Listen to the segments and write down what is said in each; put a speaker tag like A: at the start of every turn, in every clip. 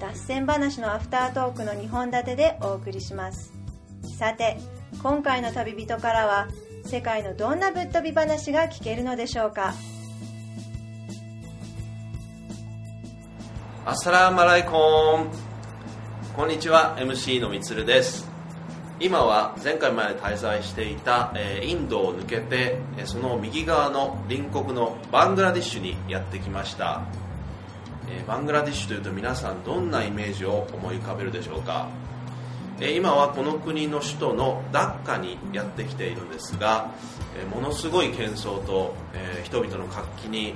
A: 脱線話のアフタートークの2本立てでお送りします。さて今回の旅人からは世界のどんなぶっ飛び話が聞けるのでしょうか？
B: アサラマライコン。こんにちは MC のみつるです。今は前回まで滞在していた、えーインドを抜けてえーその右側の隣国のバングラディッシュにやってきました、えバングラディッシュというと皆さんどんなイメージを思い浮かべるでしょうか？え今はこの国の首都のダッカにやってきているんですが、えものすごい喧騒と、え人々の活気に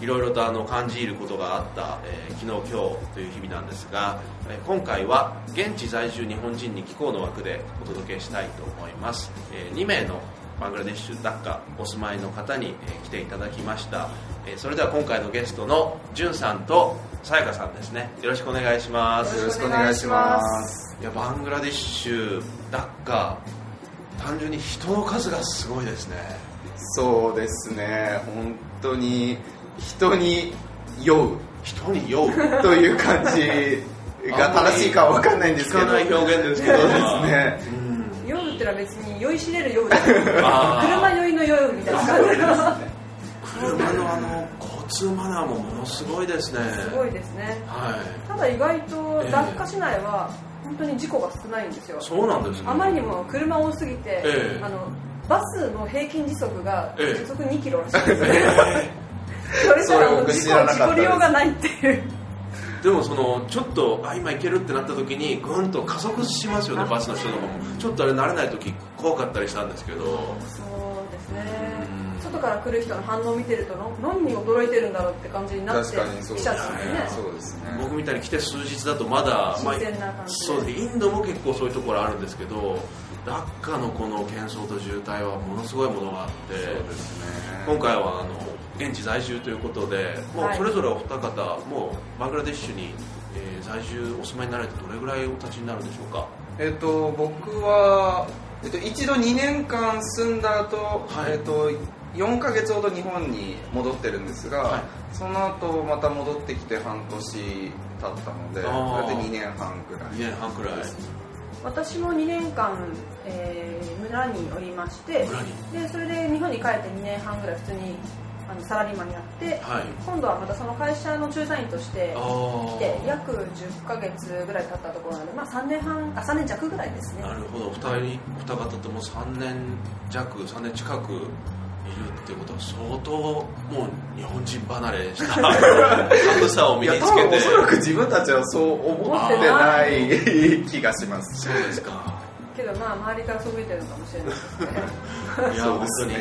B: いろいろとあの感じることがあった、えー昨日今日という日々なんですが、えー今回は現地在住日本人に気候の枠でお届けしたいと思います、え2名のバングラディッシュダッカお住まいの方に、えー来ていただきました、えーそれでは今回のゲストのじゅんさんとさやかさんですね。よろしくお願いします。
C: よろしくお願いします。
B: いやバングラディッシュダッカ単純に人の数がすごいですね。
C: そうですね。本当に人に酔う。
B: 人に酔う？
C: という感じが正しいかは分かんないんですけど。
B: 聞かない表現ですけど。
C: ですね
D: 別に酔いしれる酔うじゃな 車酔いの酔うみたいな。感じの
B: 車のあの交通マナーもものすごいですね。
D: すごいですね。
B: はい。
D: ただ意外と
B: ええ
D: ダッカ市内は本当に事故が少ないんですよ。
B: そうなんですね。
D: あまりにも車多すぎて、
B: ええ。
D: あのバスの平均時速が
B: ええ。
D: 時速2キロらしいです、
B: え
D: それじゃあ事故事故りようがないっていう。
B: ーでもそのちょっとあ今行けるってなった時にぐんと加速しますよね
D: あ
B: バスの人とかも。ちょっとあれ慣れない時怖かったりしたんですけど。
D: そうですね。
B: うん。
D: 外から来る人の反応を見てるとの何に驚いてるんだろうって感じになって
C: 確かにそう
D: きちゃってね。
C: そうですね。
B: 僕みたいに来て数日だとまだ、
D: 新鮮な感じで。
B: そうですインドも結構そういうところあるんですけどダッカのこの喧騒と渋滞はものすごいものがあって
C: そうですね。
B: 今回はあの現地在住ということでもう
D: はい。
B: それぞれお二方、もうバングラデシュに、えー在住お住まいになられてどれぐらいお立ちになるんでしょうか？
C: えっと僕は、えっと、一度2年間住んだ後、
B: はい。
C: えっと4ヶ月ほど日本に戻ってるんですが、
B: はい。
C: その後また戻ってきて半年経ったのでこれで2年半ぐらい。
B: 2年半くらい。
D: 私も2年間、えー村におりまして
B: 村に。
D: でそれで日本に帰って2年半ぐらい普通にあのサラリーマンになって、
B: はい。
D: 今度はまたその会社の駐在員として
B: あ
D: 来て
B: ー
D: 約10ヶ月ぐらい経ったところなので、まあ、3年半あ3年弱ぐらいですね。
B: なるほど。お二人お二方とも3年弱3年近くいるっていうことは相当もう日本人離れした寒さを身につけて。
C: 多分おそらく自分たちはそう思ってない気がします。
B: そうですか。
D: けどまあ周りからそう見てるのかもしれないですね。
B: いや本当に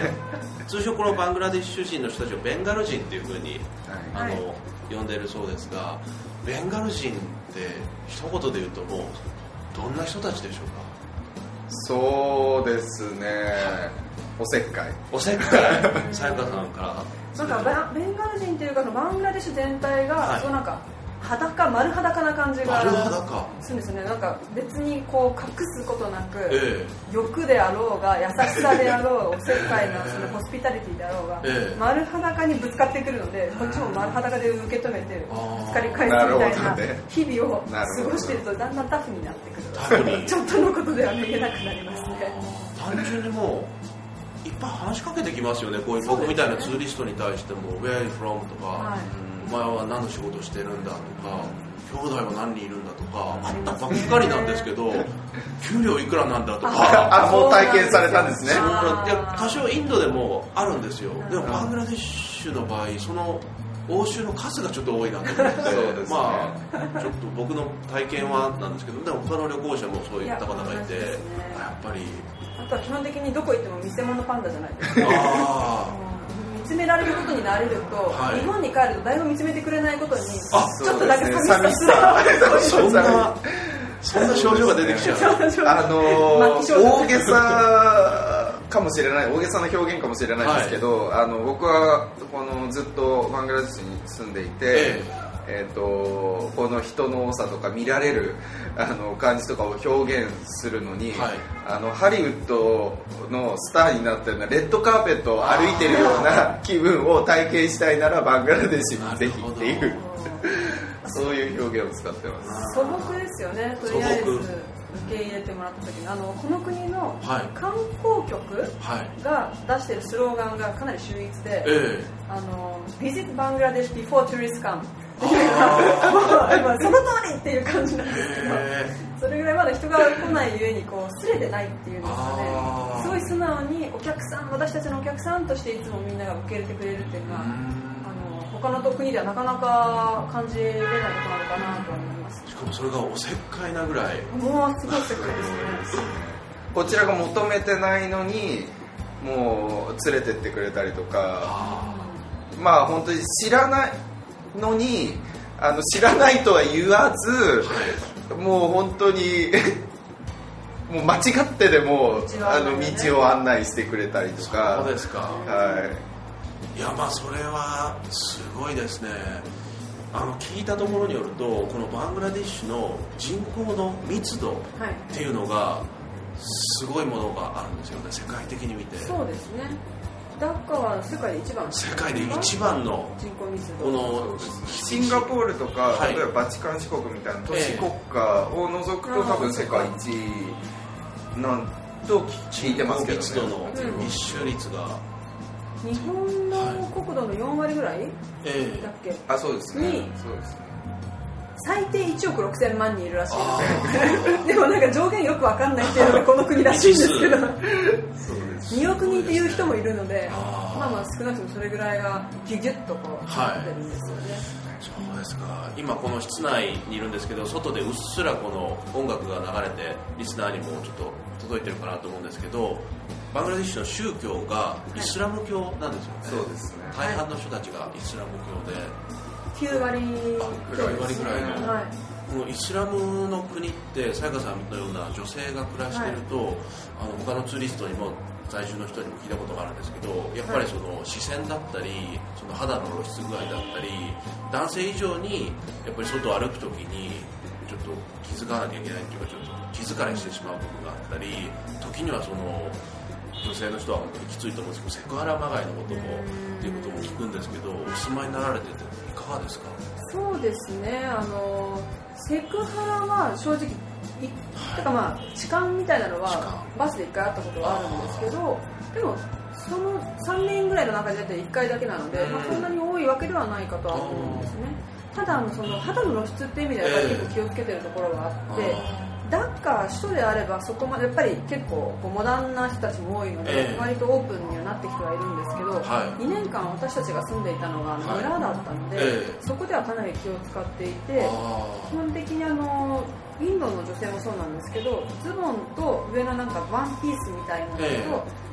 B: 通称このバングラディッシュ人の人たちをベンガル人っていうふうにあの、
D: はい。
B: 呼んでいるそうですがベンガル人って一言で言うともうどんな人たちでしょうか？
C: そうですね。おせっかい。
B: おせっかい。さやかさんから。
D: なんかバベンガル人っていうかそのバングラデシュ全体が、
B: はい。
D: そうなんか裸丸裸な感じがするんですよね。なんか別にこう隠すことなく、
B: え
D: 欲であろうが優しさであろうがおせっかいなその ホスピタリティであろうが、
B: ええ。
D: 丸裸にぶつかってくるのでこっちも丸裸で受け止めてぶつかり返すみたい
C: な
D: 日々を過ごしているとだんだんタフになってくる
B: タフに。
D: ちょっとのことでは見えなくなりますね。
B: 単純にもういっぱい話しかけてきますよね。こういう僕みたいなツーリストに対しても「Where are you from?」とか、
D: はい。
B: お前は何の仕事してるんだ」とか「兄弟は何人いるんだ」とかあったばっかりなんですけど「給料いくらなんだ」とか。
C: あもう体験されたんですね。
B: 多少インドでもあるんですよ。でも
D: うん
B: バングラデシュの場合その欧州の数がちょっと多いなと思って
C: ね。
B: まあちょっと僕の体験はなんですけどでも他の旅行者もそういった方がいて
D: ね。
B: やっぱり。
D: あとは基本的にどこ行っても見せ物パンダじゃないですか
B: あ
D: もうつめられることに慣れると、
B: はい。
D: 日本に帰ると誰も見つめてくれないことに
B: あ
D: ちょっとなんか寂しさ。
C: 寂し
D: すら
C: さ
B: そんなそんな症状が出てきちゃう。
C: あの大げさかもしれない。大げさな表現かもしれないですけど、あの僕はこのずっとバングラデシュに住んでいて、
B: え
C: えー、とこの人の多さとか見られるあの感じとかを表現するのに、
B: はい。
C: あのハリウッドのスターになったようなレッドカーペットを歩いてるような気分を体験したいならバングラデシュにぜひっていうそういう表現を使ってます。
D: 素朴ですよね。とりあえず受け入れてもらった時にあのこの国の
B: はい。
D: 観光局
B: はい。
D: が出してるスローガンがかなり秀逸で、
B: え。
D: あの Visit Bangladesh before tourists come
B: え
D: 今その通りっていう感じなんですけど
B: え
D: それぐらいまだ人が来ないゆえにこうすれてないっていうんですかねすごい素直にお客さん私たちのお客さんとしていつもみんなが受け入れてくれるっていうのはあの他の国ではなかなか感じれないことなのかなと思います。
B: しかもそれがおせっかいなぐらい。
D: もうすごい世界ですね。
C: こちらが求めてないのにもう連れてってくれたりとか。
B: あ
C: まあ本当に知らないのにあの知らないとは言わずもう本当に もう間違ってでも
D: 道を
C: あの
D: 案内ね。
C: 道を案内してくれたりと
B: あ
C: か。
B: そうですか。
C: はい。
B: いやまあそれはすごいですね。あの聞いたところによるとこのバングラディッシュの人口の密度
D: はい。
B: っていうのがすごいものがあるんですよね世界的に見て。
D: そうですねダッカは世界で一番。
B: 世界で一番の
D: 人口密度
B: この
C: シンガポールとか、
B: はい。
C: 例えばバチカン市国みたいな都市
B: ええ
C: 国家を除くと多分世界一なんと聞いてますけどね。
B: 密度の
D: うん
B: 密集率が、
D: 日本の国土の4割ぐらい？
B: え。
D: だっけ？
C: あそうですね。
D: に
C: そうですね
D: 最低1億6000万人いるらしい
B: あ
D: ですでもなんか上限よくわかんないっていうのがこの国らしいんですけど。
C: そうです。
D: 2億人っていう人もいるのでまあまあ少なくともそれぐらいがギュギュッとこう
B: はい
D: なってるんですよね、
B: そうですか。今この室内にいるんですけど外でうっすらこの音楽が流れてリスナーにもちょっと届いてるかなと思うんですけどバングラディッシュの宗教がイスラム教なんですよね、
C: そうですね。
B: 大半の人たちがイスラム教で、
D: 9割
C: ぐらい
B: 9割ぐらいの
D: はい。
B: このイスラムの国ってさやかさんのような女性が暮らしてると、あの他のツーリストにも在住の人にも聞いたことがあるんですけどやっぱりその視線だったりその肌の露出具合だったり男性以上にやっぱり外を歩く時にちょっと気づかなきゃいけないっていうかちょっと気疲れしてしまう部分があったり時にはその女性の人は本当にきついと思うんですけどセクハラまがいのこともっていうことも聞くんですけどお住まいになられてていかがですか？
D: そうですね。あのセクハラは正直いてかまあ痴漢みたいなの
B: 痴
D: はバスで1回あったことはあるんですけどでもその3年ぐらいの中で出て1回だけなので、
B: うん。
D: まあ、そんなに多いわけではないかとは思うんですね。ただあのその肌の露出っていう意味では結構気をつけてるところがあって、ダッカー首都であればそこまでやっぱり結構こうモダンな人たちも多いので、
B: ええ。
D: 割とオープンにはなってきてはいるんですけど、
B: はい。
D: 2年間私たちが住んでいたのが
B: はい
D: 村だったので、
B: ええ。
D: そこではかなり気を使っていて
B: あ
D: 基本的にあのインドの女性もそうなんですけどズボンと上のなんかワンピースみたいなのと、
B: ええ。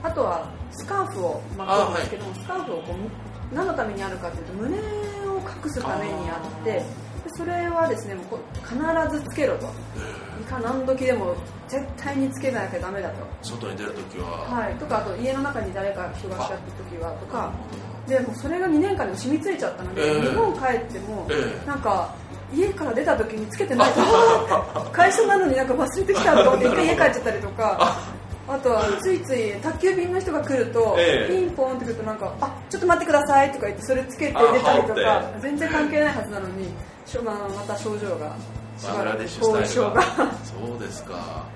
D: あとはスカーフを巻くんですけども、スカーフをこう何のためにあるかというと胸を隠すためにあってでそれはですねもうこ必ずつけろといか何時でも絶対につけなきゃダメだと。
B: 外に出るときは、
D: はい、とかあと家の中に誰か人が来た時はとか。でもうそれが2年間でも染みついちゃったので、
B: ええ。
D: 日本帰っても、
B: ええ。
D: なんか家から出た時につけてないと。会社なのになんか忘れてきたと思って 一回家帰っちゃったりとか。あ。とはついつい宅急便の人が来ると、
B: ええ。
D: ピンポンって来るとなんかあちょっと待ってくださいとか言ってそれつけて出たりと
B: あ
D: か
B: は
D: 全然関係ないはずなのにしょ、まあ、また症状が。し
B: バングラデシュスタイル
D: が。
B: が。そうですか。
D: は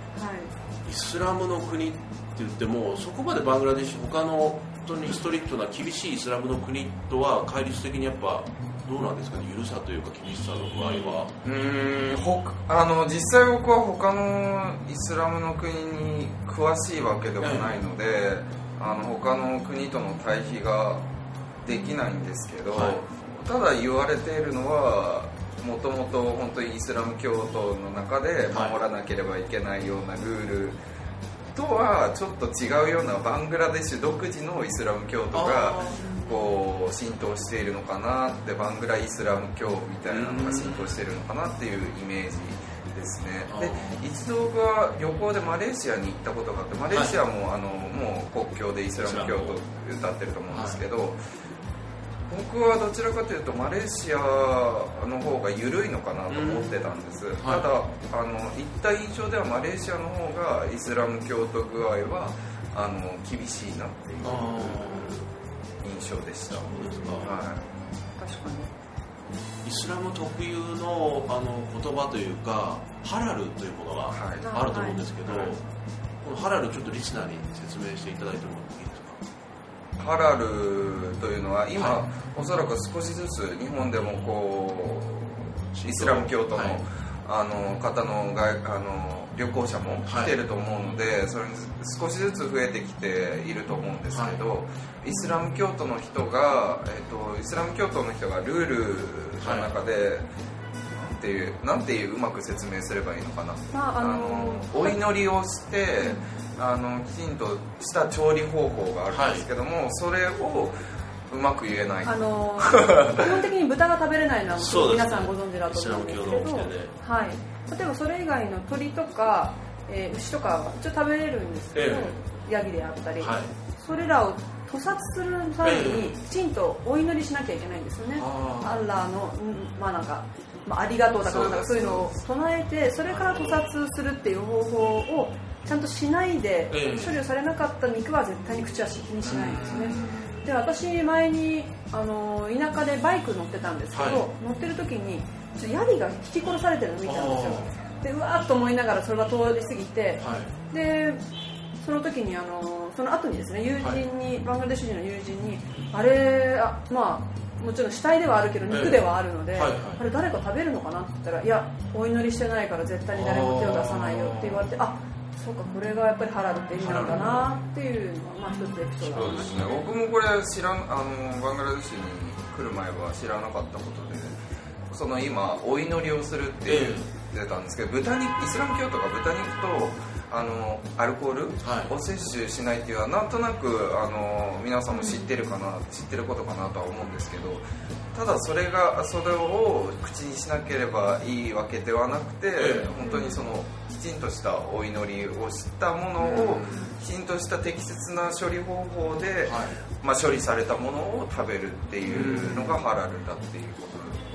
D: い。
B: イスラムの国って言ってもそこまでバングラデシュ他の本当にストリクトな厳しいイスラムの国とは戒律的にやっぱどうなんですかね？緩さというか厳しさの具合は。
C: うーんほあの実際僕は他のイスラムの国に詳しいわけではないので、あの他の国との対比ができないんですけど、
B: はい。
C: ただ言われているのはもともと本当にイスラム教徒の中で守らなければいけないようなルールとはちょっと違うようなバングラデシュ独自のイスラム教徒がこう浸透しているのかなってバングライスラム教みたいなのが浸透しているのかなっていうイメージですね。で一度僕は旅行でマレーシアに行ったことがあってマレーシアも、はい、あのもう国境でイスラム教徒歌ってると思うんですけど、はい僕はどちらかというとマレーシアの方が緩いのかなと思ってたんです、うん。はい、ただあの行った印象ではマレーシアの方がイスラム教徒具合はあの厳しいなっていう印象でした。そうですか、はい、
D: 確かに。
B: イスラム特有のあの言葉というかハラルというものがあると思うんですけど、はい、このハラルちょっとリスナーに説明していただいてもいいですか
C: ハラルというのは今、はい、おそらく少しずつ日本でもこうイスラム教徒の,、あの方の外あの旅行者も来てると思うので、はい、それに少しずつ増えてきていると思うんですけど、はい、イスラム教徒の人が、えっと、イスラム教徒の人がルールの中で、なんていうなんていううまく説明すればいいのかな、まああのー、お祈りをして、あのきちんとした調理方法があるんですけども、はい、それをうまく言えない、
D: あのー、基本的に豚が食べれないのは皆さんご存知だと思うんですけど、はい、例えばそれ以外の鳥とか、えー、牛とかは一応食べれるんですけど、えー、ヤギであったり、はい、それらを屠殺する際にきちんとお祈りしなきゃいけないんですよね、アッラーの、まあなんかまあ、ありがとうだかなんかそういうのを唱えてそれから屠殺するっていう方法をちゃんとしないで処理をされなかった肉は絶対に口は気にしないんですね。で私前にあの田舎でバイク乗ってたんですけど、はい、乗ってる時にちょヤギが引き殺されてるのを見たんですよ。でうわーっと思いながらそれが通り過ぎて、はい、でその時にあのその後にですね友人に、はい、バングラデシュ人の友人にあれあまあもちろん死体ではあるけど肉ではあるので、えーはいはい、あれ誰か食べるのかなって言ったらいやお祈りしてないから絶対に誰も手を出さないよって言われてあそうかこれがやっぱりハラルって意味なんだなっていうのは、まあ、一つエピソード。そうですね。
C: 僕もこれ知らんあのバングラデシュに来る前は知らなかったことでその今お祈りをするって言ってたんですけど、豚肉イスラム教徒が豚肉とあのアルコールを摂取しないっていうのはなんとなくあの皆さんも知ってるかな、知ってることかなとは思うんですけどただそれがそれを口にしなければいいわけではなくて、本当にそのきちんとしたお祈りをしたものを、きちんとした適切な処理方法で、まあ、処理されたものを食べるっていうのがハラルだっていうこ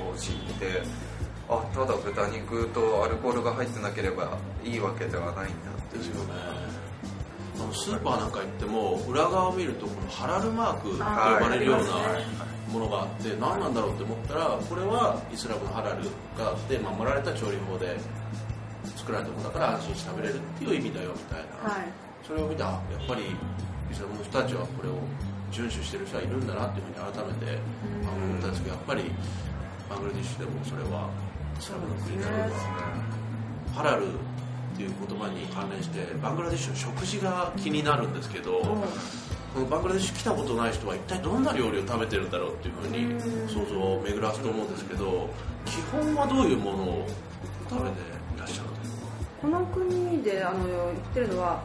C: とを知って。あただ豚肉とアルコールが入ってなければいいわけではないんだ
B: ですよね。あのスーパーなんか行っても裏側を見るとこのハラルマークと呼ばれるようなものがあって何なんだろうって思ったらこれはイスラムのハラルがあって守られた調理法で作られたものだから安心して食べれるっていう意味だよみたいな、はい、それを見たやっぱりイスラムの人たちはこれを遵守してる人はいるんだなっていうふうに改めて思ったんですけどやっぱりバングラディッシュでもそれはイスラムの国なのかハラルっていう言葉に関連してバングラデシュの食事が気になるんですけど、このバングラデシュ来たことない人は一体どんな料理を食べてるんだろうっていうふうに想像を巡らすと思うんですけど基本はどういうものを食べていらっしゃる
D: この国であの言ってるのは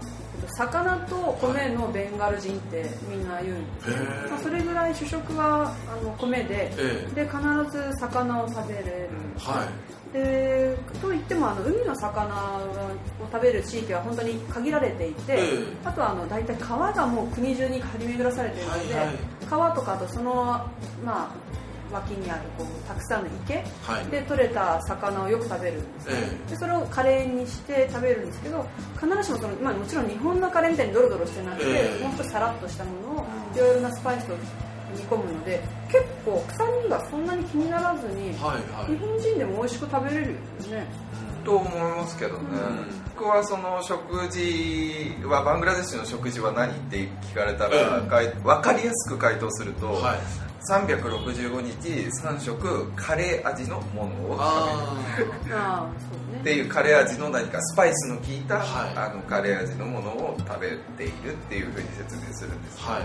D: 魚と米のベンガル人ってみんな言うんです、まあ、それぐらい主食はあの米で,、で必ず魚を食べれる、はい、でといってもあの海の魚を食べる地域は本当に限られていて、あとはあの大体川がもう国中に張り巡らされているので、川とかとそのまあ脇にあるこうたくさんの池で取れた魚をよく食べるんですね、でそれをカレーにして食べるんですけど必ずしもその、まあ、もちろん日本のカレーみたいにドロドロしてなくて、もう少しさらっとしたものをいろいろなスパイスと煮込むので結構臭みがそんなに気にならずに、はいはい、日本人でも美味しく食べれるよね。
C: と思いますけどね、うん、僕はその食事はバングラデシュの食事は何って聞かれたら、うん、分かりやすく回答すると、はい、365日3食カレー味のものを食べる。っていうカレー味の何かスパイスの効いた、はい、あのカレー味のものを食べているっていうふうに説明するんです、はい、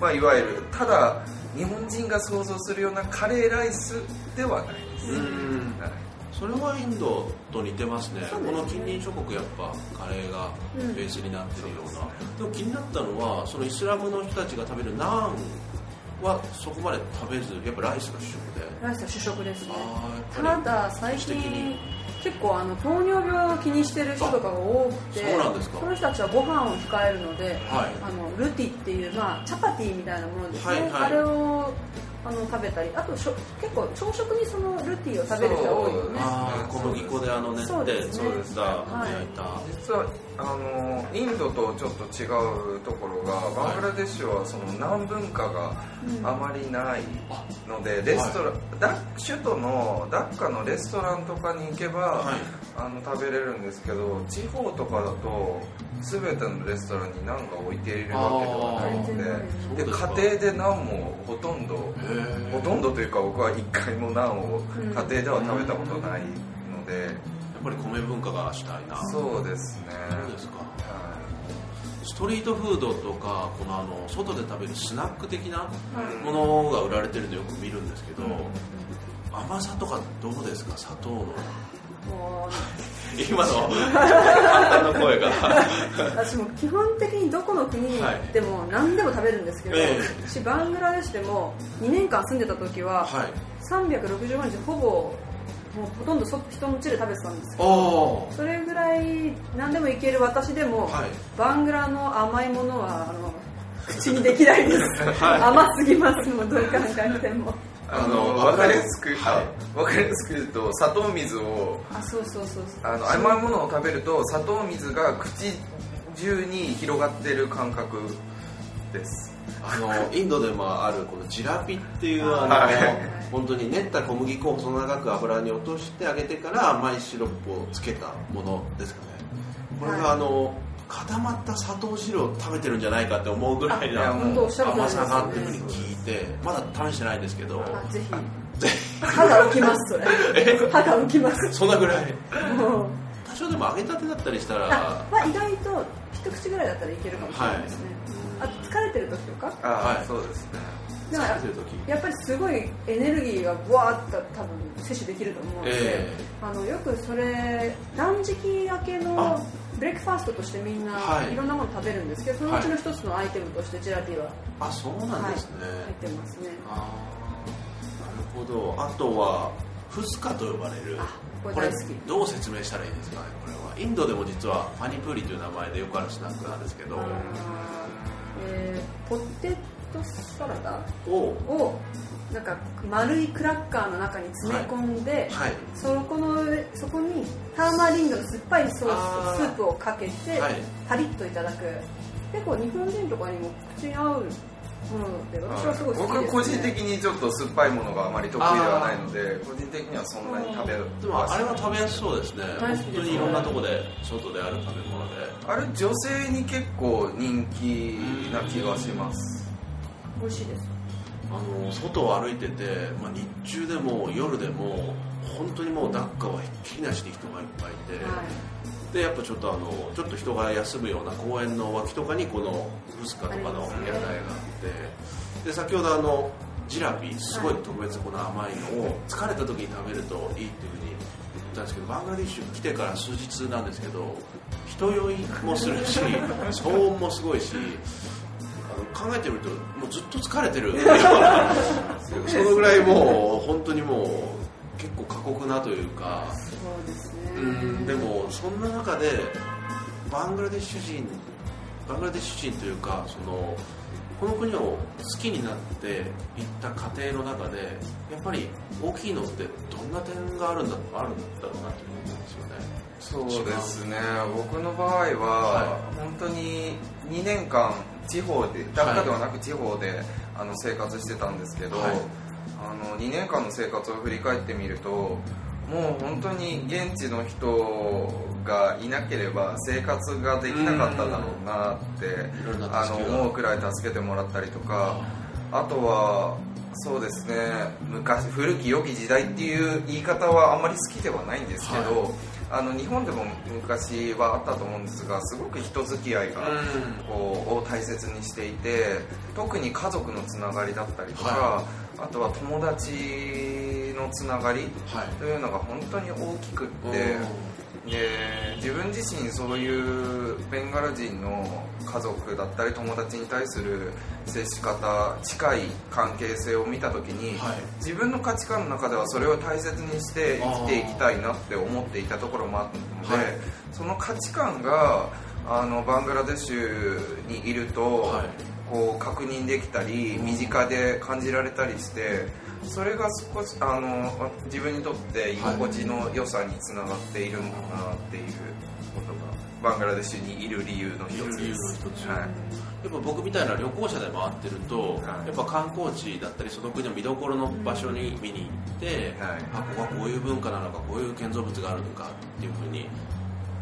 C: まあ、いわゆるただ日本人が想像するようなカレーライスではないです、はい、
B: それはインドと似てますね。
D: ね。
B: この近隣諸国やっぱカレーがベースになってるような、でも気になったのはそのイスラムの人たちが食べるナーンはそこまで食べずやっぱライスが主食で。
D: ライスは主食ですね。ただ最近結構あの糖尿病を気にしてる人とかが多くて
B: そうなんですか。
D: その人たちはご飯を控えるので、
B: はい。
D: あのルティっていう、まあ、チャパティみたいなものですね、
B: はいはい。
D: あれをあの食べたりあとしょ結構朝食にそのルティを食べる人が多いよね。
B: 小麦粉であの練って
D: そうですね。
B: そうですだ
D: はい
B: 焼い。た、
C: 実はあのインドとちょっと違うところがバングラデシュはその南文化があまりないので、レストラン、ダ首都のダッカのレストランとかに行けば、
B: はい
C: あの食べれるんですけど地方とかだと全てのレストランにナンが置いているわけではないのでで家庭でナンもほとんどほとんどというか僕は一回もナンを
D: うん
C: 家庭では食べたことないので、
B: やっぱり米文化がしたい。な
C: そうですね。
B: そうですか。
C: は
B: ストリートフードとかこのあの外で食べるスナック的な
C: はい
B: ものが売られてるのよく見るんですけど、甘さとかどうですか？砂糖の
D: も
B: 今の。簡単な声が
D: う私も基本的にどこの国
B: はい
D: でも何でも食べるんですけど、
B: ええ。
D: 私バングラデシュでも2年間住んでた時は、
B: はい。
D: 365日ほぼもうほとんどそ人の家で食べてたんですけどそれぐらい何でもいける私でも、
B: はい。
D: バングラの甘いものはあの口にできないです、
B: はい。
D: 甘すぎます。もんどう考えても
C: あの分かりやすく、
B: はい。
C: 分かりやすく言うと砂糖水を
D: あそうそうそう
C: あの甘いものを食べると砂糖水が口中に広がってる感覚です。
B: あのインドでもあるこのジラピっていうあの、
C: はい。
B: 本当に練った小麦粉を細長く油に落としてあげてから甘いシロップをつけたものですかね。これがあの固まった砂糖汁を食べてるんじゃないかって思うぐらいな甘さがあっていうふうに聞いてまだ試してないんですけど。
D: あぜ
B: ぜ
D: ひ。歯が浮きます。それ歯が浮きます。
B: そんなぐらい？
D: もう
B: 多少でも揚げたてだったりしたら
D: あまあ、意外と一口ぐらいだったらいけるかもしれないですね、あと疲れてる時とか？
C: あ、
B: はい。
C: そうですね。
D: でも
B: 疲れてる時。
D: やっぱりすごいエネルギーがブワーッと多分摂取できると思うので、
B: え
D: あのよくそれ断食明け
B: あ
D: の breakfast としてみんな
B: はい。
D: いろんなもの食べるんですけどそのうちの一つのアイテムとしてジェラティは
B: あそうなんですね、
D: 入ってますね。
B: あーなるほど。あとはフスカと呼ばれる。
D: あこれ
B: これ
D: 大好き。
B: どう説明したらいいですかね？これは。インドでも実はパニプーリという名前でよくあるスナックなんですけど。
D: えーポテトサラダ？
B: を
D: をなんか丸いクラッカーの中に詰め込んで、
B: はい。
D: そこの上そこにターマリングの酸っぱいソースとスープをかけて、
B: はい。
D: パリッといただく。結構日本人とかにも口に合うもので私はすごい好きです、ね、
C: 僕個人的にちょっと酸っぱいものがあまり得意ではないので個人的にはそんなに食べる。
B: でもあれは食べやすそうですね。
D: 大好きです
B: 本当にいろんなところで外である食べ物。で
C: あれ女性に結構人気な気がします。
D: 美味しいです
B: あの外を歩いてて、まあ、日中でも夜でも本当にもうダッカはひっきりなしに人がいっぱいいて、
D: は
B: でやっぱちょっとあのちょっと人が休むような公園の脇とかにこのフスカとかの屋台があってで先ほどあのジラピすごい特別この甘いのを疲れた時に食べるといいっていうふうに言ったんですけどバングラディッシュ来てから数日なんですけど人酔いもするし騒音もすごいし考えてみるともうずっと疲れてるそのぐらいもう本当にもう結構過酷なというか。
D: いそうですね。
B: うんでもそんな中でバングラデシュ人バングラデシュ人というかそのこの国を好きになっていった過程の中でやっぱり大きいのってどんな点があるんだあるんだろうなというふうに思うんですよね。
C: そうですね。僕の場合は、
B: は
C: 本当に2年間地方でダッカではなく地方で、あの生活してたんですけど、
B: はい。
C: あの2年間の生活を振り返ってみるともう本当に現地の人がいなければ生活ができなかっただろうなってあの思うくらい助けてもらったりとかあとはそうですね昔古き良き時代っていう言い方はあんまり好きではないんですけど、
B: は
C: あの日本でも昔はあったと思うんですがすごく人付き合いが、こうを大切にしていて特に家族のつながりだったりとか、
B: は
C: あとは友達のつながり
B: はい。
C: というのが本当に大きくって、で自分自身そういうベンガル人の家族だったり友達に対する接し方近い関係性を見た時に、
B: はい。
C: 自分の価値観の中ではそれを大切にして生きていきたいなって思っていたところもあったので、
B: はい。
C: その価値観があのバングラデシュにいると、
B: はい。
C: こう確認できたり身近で感じられたりしてそれが少しあの自分にとって居心地の良さにつながっているのかなっていうことがバングラデシュにいる理由の一つです。
B: やっぱ僕みたいな旅行者で回ってると、
C: はい。
B: やっぱ観光地だったりその国の見どころの場所に見に行って、
C: はい。
B: あここはこういう文化なのかこういう建造物があるのかっていうふうに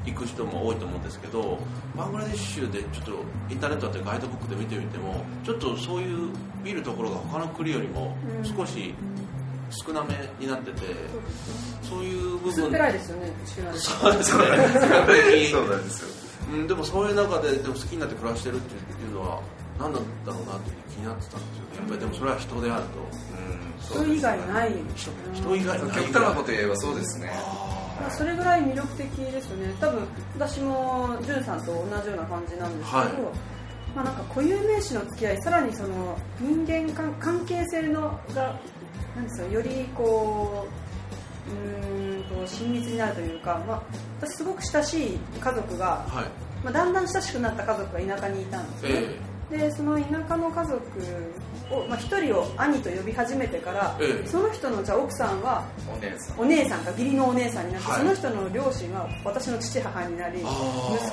B: 行く人も多いと思うんですけどバングラデシュでちょっとインターネットだったりガイドブックで見てみてもちょっとそういう見るところが他の国よりも少し少なめになってて、そういう部分
D: 薄っぺらいですよね
B: そうですね。
C: そうなんですよ。
B: うん、でもそういう中ででも好きになって暮らしてるっていうのは何なんだろうなって気になってたんですよね。やっぱりでもそれは人であると。
C: うん。
D: 人以外ない。
B: 人人以外ない。
C: 極端なこと言えばそうですね
D: まあそれぐらい魅力的ですよね。多分私もじゅんさんと同じような感じなんですけど、
B: はい。
D: まあ、なんか固有名詞の付き合いさらにその人間関関係性のがなんですよよりこううーんと親密になるというか、まあ、私すごく親しい家族が、
B: はい。
D: まあ、だんだん親しくなった家族が田舎にいたんですね、
B: え
D: でその田舎の家族を、まあ、1人を兄と呼び始めてから、
B: ええ。
D: その人のじゃあ奥さんは
C: お姉さん。
D: お姉さんが義理のお姉さんになって、
B: はい。
D: その人の両親は私の父母になり息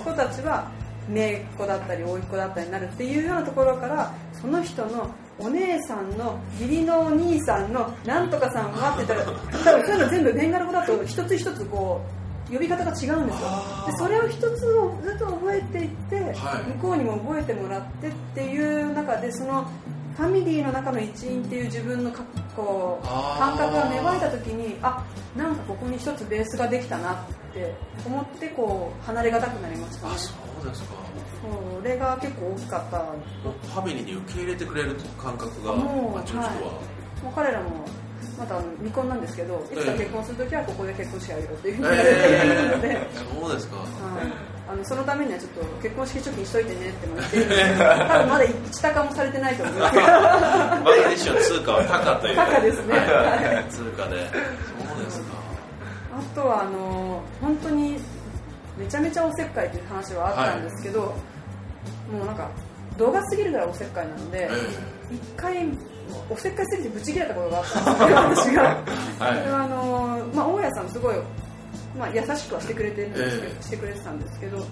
D: 子たちは姪っ子だったり甥っ子だったりになるっていうようなところからその人のお姉さんの義理のお兄さんのなんとかさんはって言ったら多分そういうの全部ベンガル語だと一つ一つこう呼び方が違うんですよ。でそれを一つをずっと覚えていって、
B: はい。
D: 向こうにも覚えてもらってっていう中でそのファミリーの中の一員っていう自分のかこう感覚が芽生えた時にあなんかここに一つベースができたなって思ってこう離れがたくなりましたね。
B: あそうですか。
D: それが結構大きかった。
B: ファミリーに受け入れてくれる感覚が
D: もう
B: は、
D: もう彼らもまたあの未婚なんですけどいつか結婚するときはここで結婚式やるよっていうふうに言われているので、
B: えーそうですか。
D: はい。あのそのためにはちょっと結婚式貯金しといてねっても言って。るんですけど多分まだ一高もされてないと思うんです。けど
B: バングラデシュの通貨は高という。
D: 高ですね。
B: はい。通貨で。そうですか。
D: あとはあの本当にめちゃめちゃおせっかいという話はあったんですけど、もうなんか動画すぎるぐらいおせっかいなので、
B: え。
D: 一回おせっかいすぎてブチ切れたことがあったんですけど私が、
B: はい
D: それはあの、まあ、大家さんすごい、まあ、優しくはしてくれてるんですけど、
B: ええ
D: してくれてたんですけど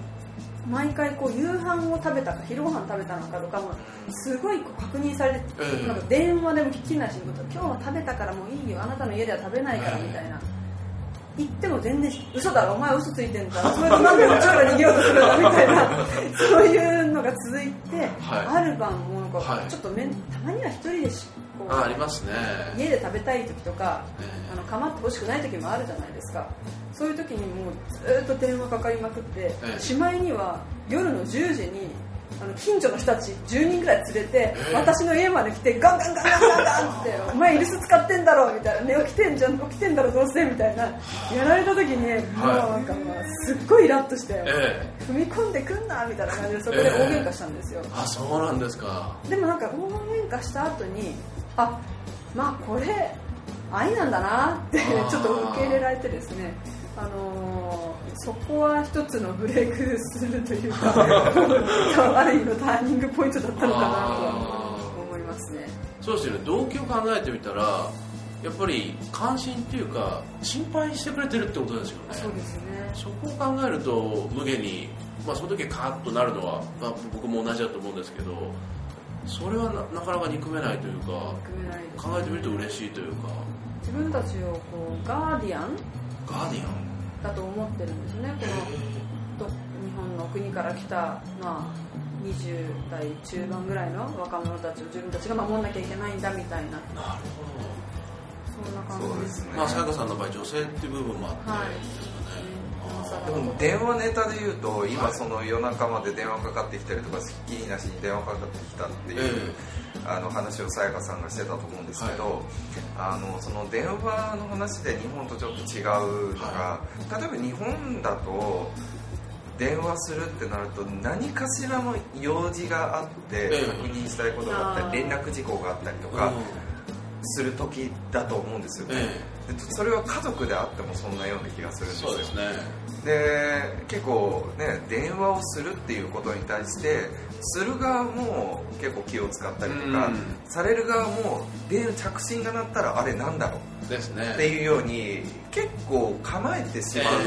D: 毎回こう夕飯を食べたか昼ご飯食べたのかとかもすごいこう確認されて、
B: ええ
D: なんか電話でも聞きなしに今日は食べたからもういいよあなたの家では食べないからみたいな。言っても全然嘘だろ。お前嘘ついてんだ。それとなんでこっちから逃げようとするんだみたいな。そういうのが続いて、
B: はい。
D: ある晩も。なんか
B: はい。
D: ちょっとめんたまには一人でしこう
B: あありますね。
D: 家で食べたい時とか
B: ええ。
D: あの構ってほしくない時もあるじゃないですか。そういう時にもうずっと電話かかりまくって、
B: ええ。
D: しまいには夜の10時にあの近所の人たち10人ぐらい連れて、私の家まで来てガンガンガンガンガンガンって「お前イルス使ってんだろ」みたいな「寝起きてんじゃん起きてんだろどうせ」みたいな。やられた時にもうなんかまあすっごいイラッとして、
B: え
D: 踏み込んでくんなみたいな感じでそこで大喧嘩したんですよ、
B: あそうなんですか。
D: でもなんか大喧嘩した後にあまあこれ愛なんだなってちょっと受け入れられてですねあのーそこは一つのブレイクするというかある意味のターニングポイントだったのかなとは思いますね。
B: そうですよね。動機を考えてみたらやっぱり関心っていうか心配してくれてるってことですよね。
D: そうですね。
B: そこを考えると無限に、まあ、その時はカーッとなるのは、まあ、僕も同じだと思うんですけどそれはななかなか憎めないというか考えてみると嬉しいというか。
D: 自分たちをこうガーディアン？
B: ガーディアン？
D: だと思ってるんですね。このど日本の国から来た、まあ、20代中盤ぐらいの若者たちを自分たちが守んなきゃいけないんだみたいな。
B: なる
D: そんな感じで
C: すすね。
B: ほどまあさやかさんの場合女性っていう部分もあって、
D: はい
B: で
C: も電話ネタで言うと今その夜中まで電話かかってきたりとかきりなしに電話かかってきたっていう、あの話をさやかさんがしてたと思うんですけど、あのその電話の話で日本とちょっと違うのが、例えば日本だと電話するってなると何かしらの用事があって
B: ええ。
C: 確認したいことがあったり連絡事項があったりとかする時だと思うんですよね、
B: え。
C: でそれは家族であってもそんなような気がするんですよ。
B: そうですね
C: で結構ね電話をするっていうことに対してする側も結構気を使ったりとか、
B: うん。
C: される側も電着信が鳴ったらあれなんだろう？
B: ですね。
C: っていうように結構構えてしまう、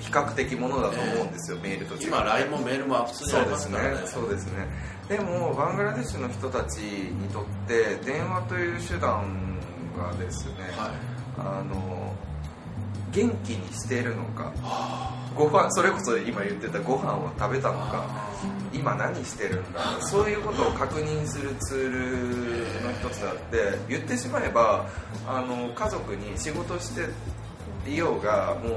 C: 比較的ものだと思うんですよ、メールと違って。
B: 今 LINE もメールも普通にあり
C: そうでね。
B: ますすからね
C: そうですね。でもバングラデシュの人たちにとって電話という手段がですね、
B: はい。
C: あの元気にしているのか
B: あ
C: ご飯それこそ今言ってたご飯を食べたのか
B: あ
C: 今何してるんだそういうことを確認するツールの一つであって言ってしまえばあの家族に仕事していようがもう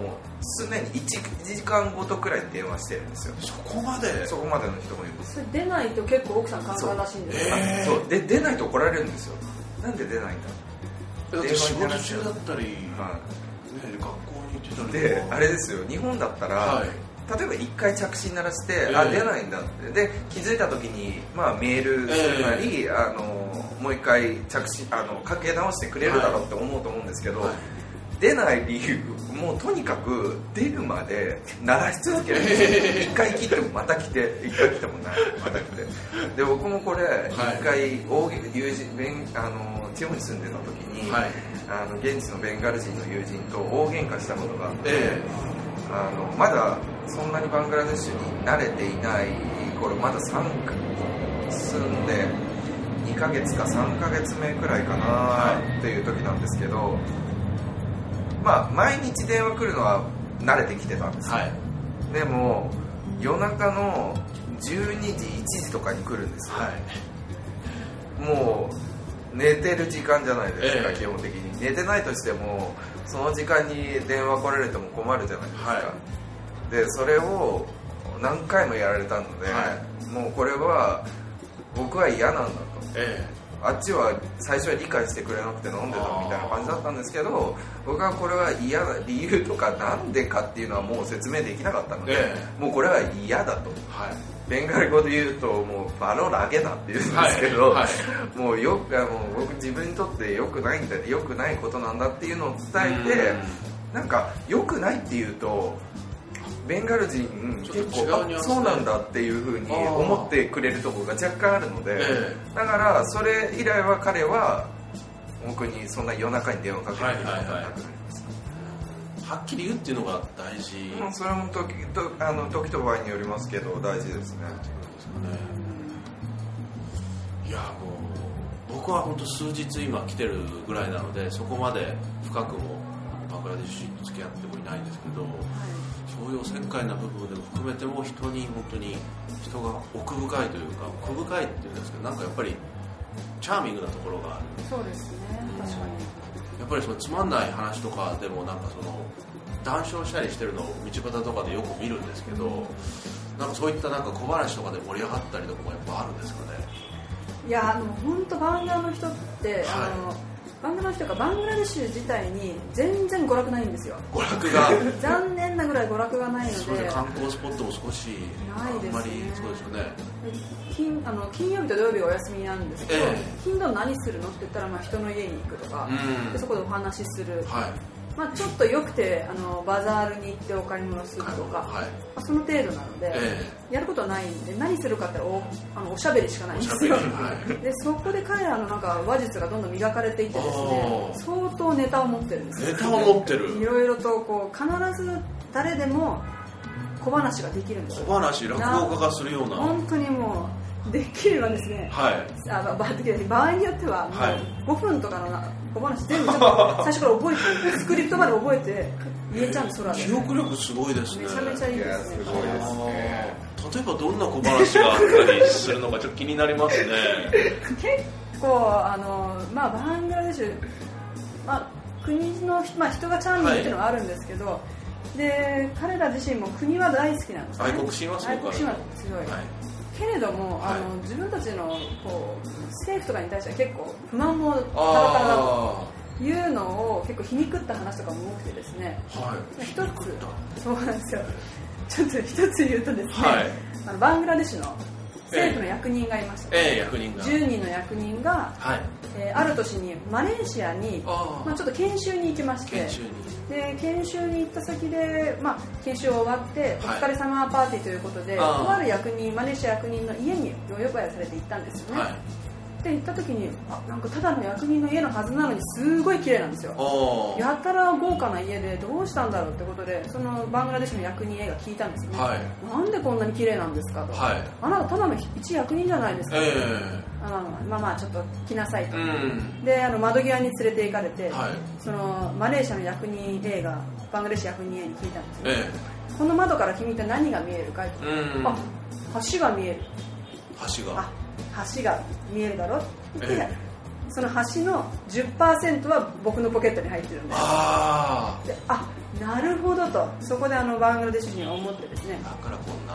C: 常に 1, 時間ごとくらい電話してるんですよ。
B: そこまで？
C: そこまでの人もいるんです
D: 出ないと結構奥さんカンカンらしいんですよ、
B: そうえー。
C: そう。で出ないと怒られるんですよ。なんで出ないんだ？
B: だって仕事中だったり、ね、
C: はいであれですよ日本だったら、
B: はい。
C: 例えば1回着信鳴らして、
B: ええ。
C: あ出ないんだって。で気づいた時に、まあ、メールするなり、あのもう1回着信あのかけ直してくれるだろうって思うと思うんですけど、
B: はい。
C: 出ない理由もうとにかく出るまで鳴らし続けるんですよ、
B: ええ。
C: 1回切ってもまた来て1回来てもなまた来て。で僕もこれ1回大げ友人あの地方に住んでた時に、
B: はい
C: あの現地のベンガル人の友人と大喧嘩したことがあって、
B: え
C: あのまだそんなにバングラデシュに慣れていない頃まだ3か住んで2ヶ月か3ヶ月目くらいかなっていう時なんですけどまあ毎日電話来るのは慣れてきてたんですよ、
B: はい。
C: でも夜中の12時1時とかに来るんですよ、
B: はい。
C: もう寝てる時間じゃないですか、
B: ええ。
C: 基本的に。寝てないとしてもその時間に電話来られても困るじゃないですか、
B: は
C: でそれを何回もやられたので、
B: は
C: もうこれは僕は嫌なんだと。
B: え
C: あっちは最初は理解してくれなくて飲んでたみたいな感じだったんですけど僕はこれは嫌だ理由とかなんでかっていうのはもう説明できなかったので、
B: え
C: もうこれは嫌だと。
B: えはい
C: ベンガル語で言うともうバロラゲだって言うんですけど、
B: はいは
C: もうよくあの僕自分にとって良くないんだ良くないことなんだっていうのを伝えてなんか良くないっていうとベンガル人結構あ
B: と違うニュアンスで。
C: そうなんだっていうふうに思ってくれるところが若干あるので、
B: え
C: だからそれ以来は彼は僕にそんな夜中に電話かけてくれなくなり
B: はっきり言うっていうのが大事。
C: まあそれも時とあの時と場合によりますけど大事ですね。
B: ですかね。いやもう僕は本当数日今来てるぐらいなのでそこまで深くもバングラデシュに付き合ってもいないんですけどそういうおせっかいな部分でも含めても人に本当に人が奥深いというか奥深いっていうんですけどなんかやっぱりチャーミングなところがある。
D: そうですね。確かに
B: やっぱりそのつまんない話とかでもなんかその談笑したりしてるのを道端とかでよく見るんですけどなんかそういったなんか小話とかで盛り上がったりとかもやっぱあるんですかね？
D: いやあの本当バングラの人って、
B: はい。
D: あのバングラの人がバングラデシュ自体に全然娯楽ないんですよ。
B: 娯楽が。
D: 残念なぐらい娯楽がないの
B: そうで
D: で
B: 観光スポットも少し
D: ないですね。
B: あんまりそうですよね。
D: 金あの金曜日と土曜日がお休みなんですけど、
B: ええ。
D: 金土何するのって言ったら、まあ、人の家に行くとか、
B: うん。
D: でそこでお話しする、
B: はい。
D: まあ、ちょっとよくてあのバザールに行ってお買い物するとか、
B: はい。
D: まあ、その程度なので、
B: え
D: やることはないんで何するかっておあのおしゃべりしかないんですよ。
B: はい。
D: でそこで彼らのなんか話術がどんどん磨かれていってですね相当ネタを持ってるんですよ。
B: ネタを持ってる。
D: いろいろとこう必ず誰でも小話ができるんです
B: 小
D: よ
B: 話落語家がするような。
D: 本当にもうできればですね。
B: はい。
D: あば場合によっては
B: はい。
D: もう5分とかのな小話全部最初から覚えてスクリプトまで覚えて言えちゃうんです空で
B: 記憶力すごいですね。
D: めちゃめちゃいいですね。
B: 例えばどんな小話があったりするのかちょっと気になりますね。
D: 結構あの、まあ、バングラデシュ、まあ、国の、まあ、人がチャーミングっていうのはあるんですけど、で彼ら自身も国は大好きなんですね。
B: 愛国心はすごくある
D: 愛国心は強い、
B: はい。
D: けれども、あ
B: はい。
D: の自分たちのこう政府とかに対しては結構不満もタラタラだと
B: あ
D: いうのを結構皮肉った話とかも多くてですね。
B: あはい。
D: 一つそうなんですよ。ちょっと一つ言うとですね、
B: はい。
D: あのバングラデシュの政府の役人がいました、
B: ええ。役人が。
D: 10人の役人が、
B: はい。
D: えーある年にマレーシアにまあ、ちょっと研修に行きましてで研修に行った先で、まあ、研修終わってお
B: はい。
D: 疲れ様パーティーということで、とある役人マレーシア役人の家にお呼ばれされて行ったんですよね、
B: はい。
D: で行った時にあなんかただの役人の家のはずなのにすごい綺麗なんですよ。やたら豪華な家でどうしたんだろうってことでそのバングラデシュの役人 A が聞いたんですよね、
B: はい。
D: なんでこんなに綺麗なんですかと、
B: はい。
D: あなたただの一役人じゃないですか、
B: え
D: あまあまあまあちょっと来なさい
B: え
D: と、
B: うん。
D: であの窓際に連れて行かれて、
B: はい。
D: そのマレーシアの役人 A がバングラデシュ役人 A に聞いたんですよ。
B: え
D: この窓から君って何が見えるかいと、
B: えうん。
D: あ橋が見える。
B: 橋が。
D: あ橋が見えるだろ？って言って、
B: え
D: その橋の10%は僕のポケットに入ってるんです
B: あ
D: であなるほどと。そこであのバングラデシュ人は思ってですね。
B: あだからこんな。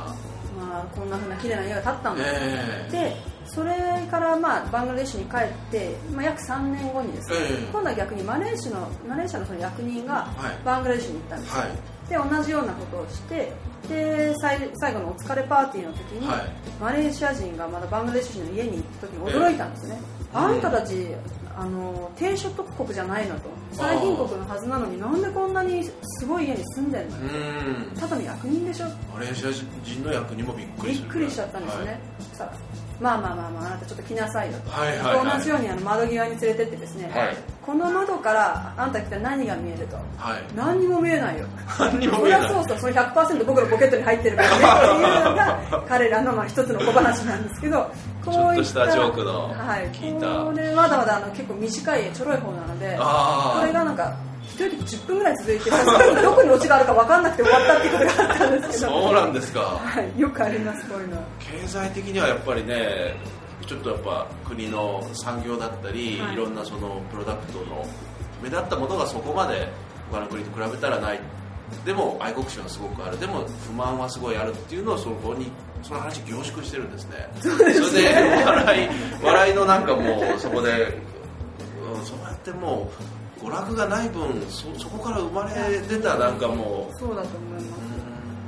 D: まあ、こんなふうな綺麗な家が建ったんだ、
B: ええ。
D: でそれから、まあ、バングラデシュに帰って、まあ、約3年後にですね、
B: ええ。
D: 今度は逆にマレーシアのマレーシアのその役人が
B: はい。
D: バングラデシュに行ったんですよ、
B: はい。
D: で同じようなことをしてで最最後のお疲れパーティーの時に、
B: はい。
D: マレーシア人がまだバングラデシュ人の家に行った時に驚いたんですね、あんたたちあの低所得国じゃないのと最貧国のはずなのになんでこんなにすごい家に住んでんのただの役人でしょ。
B: マレーシア人の役にもびっくり
D: びっくりしちゃったんですよね、そしたらまあまあまあまああなたちょっと来なさいよと、
B: はいはい。はい
D: 同じようにあの窓際に連れてってですね、
B: はい。
D: この窓からあんた来たら何が見えると。
B: はい。
D: 何にも見えないよ。
B: 何にも見えない。
D: そりゃそうそうそれ100%僕のポケットに入ってるからね。っていうのが彼らのまあ一つの小話なんですけど
B: ちょっとしたジョークの
D: はい、
B: 聞いた。
D: これまだまだあの結構短いちょろい方なのでこれがなんか一人で10分ぐらい続いてさすがにどこにオチがあるか分かんなくて終わったっていうことがあったんですけど。
B: そうなんですか。
D: はい、よくありますこういうの。は
B: 経済的にはやっぱりねちょっとやっぱ国の産業だったり、
D: はい。
B: い、ろんなそのプロダクトの目立ったものがそこまで他の国と比べたらないでも愛国心はすごくある。でも不満はすごいあるっていうのをそこにその話凝縮してるんですね。それで笑い笑いのなんかもうそこで、うん、そうやってもう娯楽がない分そそこから生まれ出たなんかもう。
D: そうだと思います。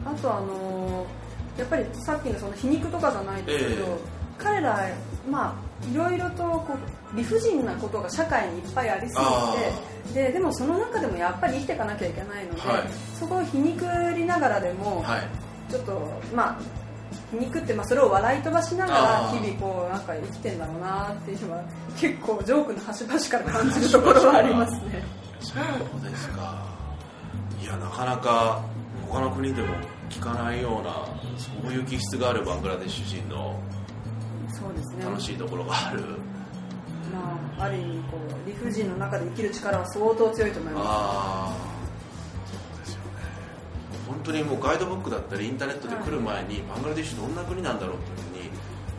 B: うん。
D: あとあのーやっぱりさっきのその皮肉とかじゃないですけど、
B: ええ。
D: 彼らまあいろいろとこう理不尽なことが社会にいっぱいありす
B: あ
D: ぎてででもその中でもやっぱり生きていかなきゃいけないので、
B: はい。
D: そこを皮肉りながらでも、
B: はい。
D: ちょっとまあ皮肉って、まあ、それを笑い飛ばしながら日々こうなんか生きてんだろうなっていうのは結構ジョークの端々から感じるところはありますね。
B: そうですか。いやなかなか他の国でも聞かないようなそういう気質があるバングラデシュ人の楽しいところがある、
D: まあ、ある意味こう理不尽の中で生きる力は相当強いと思いま
B: ああそうですよね。本当にもうガイドブックだったりインターネットで来る前に、バングラデシュどんな国なんだろうっていうふうに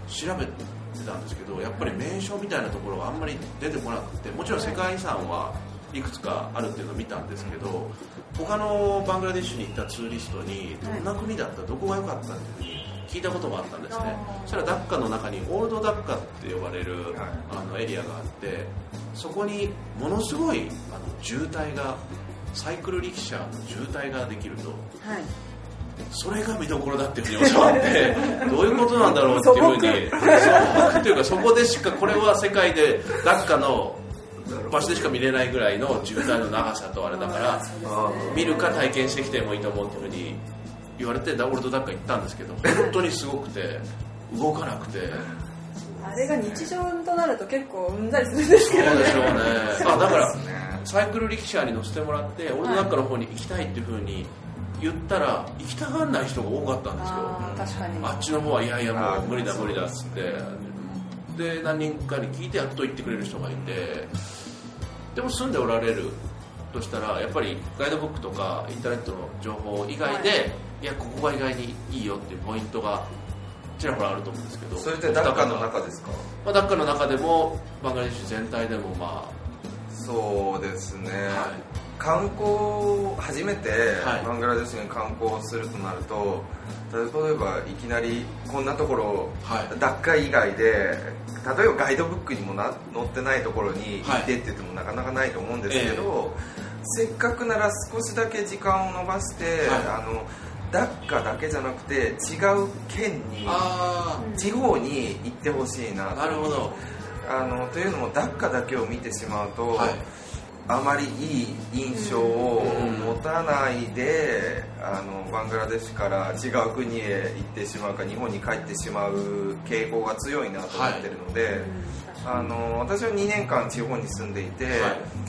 B: 調べてたんですけどやっぱり名所みたいなところがあんまり出てこなくてもちろん世界遺産はいくつかあるっていうのを見たんですけど他のバングラデシュに行ったツーリストにどんな国だったどこが良かったっていうふうに聞いたこともあったんですね。そしたらダッカの中にオールドダッカって呼ばれる、
C: はい。
B: あのエリアがあってそこにものすごいあの渋滞がサイクル力車の渋滞ができると。
D: す。はい。
B: それが見どころだっていうふうに教わって どういうことなんだろうっていうふうに素朴っていうかそこでしかこれは世界でダッカの場所でしか見れないぐらいの渋滞の長さとあれだから見るか体験してきてもいいと思うっていうふうに言われてダブルドダッカ行ったんですけど 本当にすごくて動かなくて。
D: あれが日常となると結構うんざりするんです
B: そう
D: けどね。
B: でしょうね。あだからサイクル力車に乗せてもらってオールドダッカの方に行きたいっていうふうに言ったら行きたがらない人が多かったんですよ。
D: あー確かに。
B: あっちの方はいやいやもう無理だ無理だっつって。で何人かに聞いてやっと行ってくれる人がいてでも住んでおられるとしたらやっぱりガイドブックとかインターネットの情報以外で、、
D: はい
B: やここが意外にいいよっていうポイントがちらほらあると思うんですけど
C: それってダッカの中ですか？
B: まあ、ダッカの中でもバングラデシュ全体でもま
C: そうですね、
B: あ、はい、
C: 観光初めて
B: はい。
C: バングラデシュに観光するとなると、例えばいきなりこんなところ、
B: はい。
C: ダッカ以外で例えばガイドブックにもな載ってないところに行ってって言ってもなかなかないと思うんですけど、せっかくなら少しだけ時間を延ばして、
B: は
C: あのダッカだけじゃなくて違う県に
B: あ
C: 地方に行ってほしいな。
B: あなるほど。
C: あのというのもダッカだけを見てしまうと、
B: はい。
C: あまりいい印象を持たないで、あのバングラデシュから違う国へ行ってしまうか日本に帰ってしまう傾向が強いなと思ってるので、あの私は2年間地方に住んでいて、
B: はい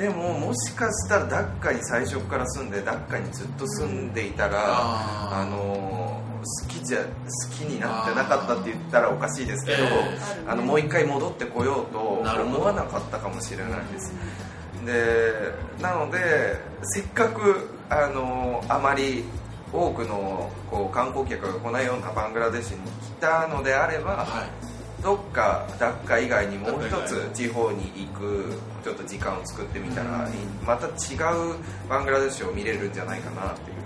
C: でももしかしたらダッカに最初から住んでダッカにずっと住んでいたら、
B: あ
C: の好きじゃ好きになってなかったって言ったらおかしいですけど、
B: え
C: あのもう一回戻ってこようと思わなかったかもしれないです。でなのでせっかくあのあまり多くのこう観光客が来ないようなバングラデシュに来たのであれば、
B: はい
C: どっかダッカ以外にもう一つ地方に行くちょっと時間を作ってみたら、また違うバングラデシュを見れるんじゃないかなっていう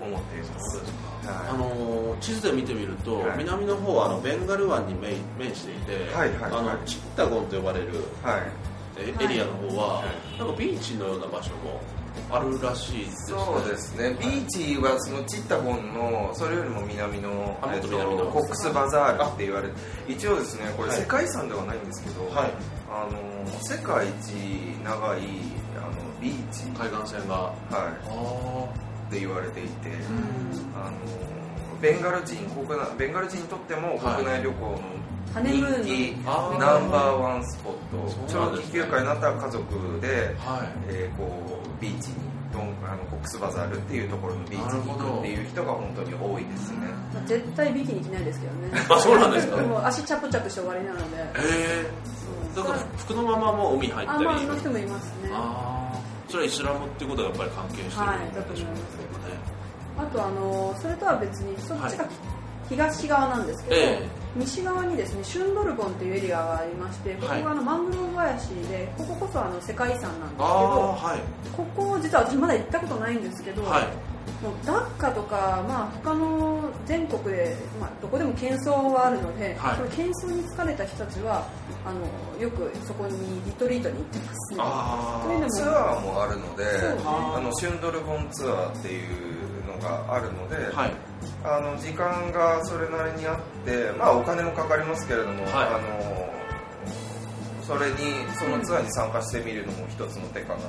C: ふうに思っています。
B: あ
C: は
B: の地図で見てみると、
C: はい。
B: 南の方はあのベンガル湾に面面していて、
C: はいはいはい。
B: あのチッタゴンと呼ばれる
C: い、はい。
B: エリアの方は、
C: はい。
B: なんかビーチのような場所もあるらしいですね。
C: そうですね、ビーチはそのチッタゴンのそれよりも南の
B: あ
C: と
B: と南の
C: コックスバザールって言われる一応ですねこれ
B: はい。
C: 世界遺産ではないんですけど、
B: はい。
C: あの世界一長いあのビーチ、
B: 海岸線が。
C: は
B: あ
C: い、って言われていて、
B: あ
C: あのベンガル人国内ベンガル人にとっても
B: はい。
C: 国内旅行の人気ナンバーワンスポット。長期休暇になったら家族で、
B: はい。
C: えーこうビーチにドンあのコックスバザールっていうところのビーチに行くっていう人が本当に多いですね。
D: まあ絶対ビキニ着ないですけどね。
B: あそうなんですか？
D: もう足チャプチャプして終わりなので。
B: え。えだから服のままもう海入ったり。
D: あまあの人もいますね。
B: あー。それはイスラムっていうことがやっぱり関係してる
D: はい
B: んでしょうね
D: あとあのそれとは別にそっちが
B: はい。
D: 東側なんですけど、
B: ええ
D: 西側にですねシュンドルボンっていうエリアがありましてここ
B: はい
D: があのマングローブ林でこここそあの世界遺産なんですけど
B: はい。
D: ここ実は私まだ行ったことないんですけど、
B: はい。
D: もうダッカとか、まあ、他の全国で、まあ、どこでも喧騒はあるので、
B: はい。
D: その喧騒に疲れた人たちはあのよくそこにリトリートに行ってますね。
B: あ
D: というのも
C: ツアーもあるので、
D: そうね。
C: あのシュンドルボンツアーっていうのがあるので、
B: あはい
C: あの時間がそれなりにあって、まあ、お金もかかりますけれども、
B: はい。
C: あのそれにそのツアーに参加してみるのも一つの手かなと、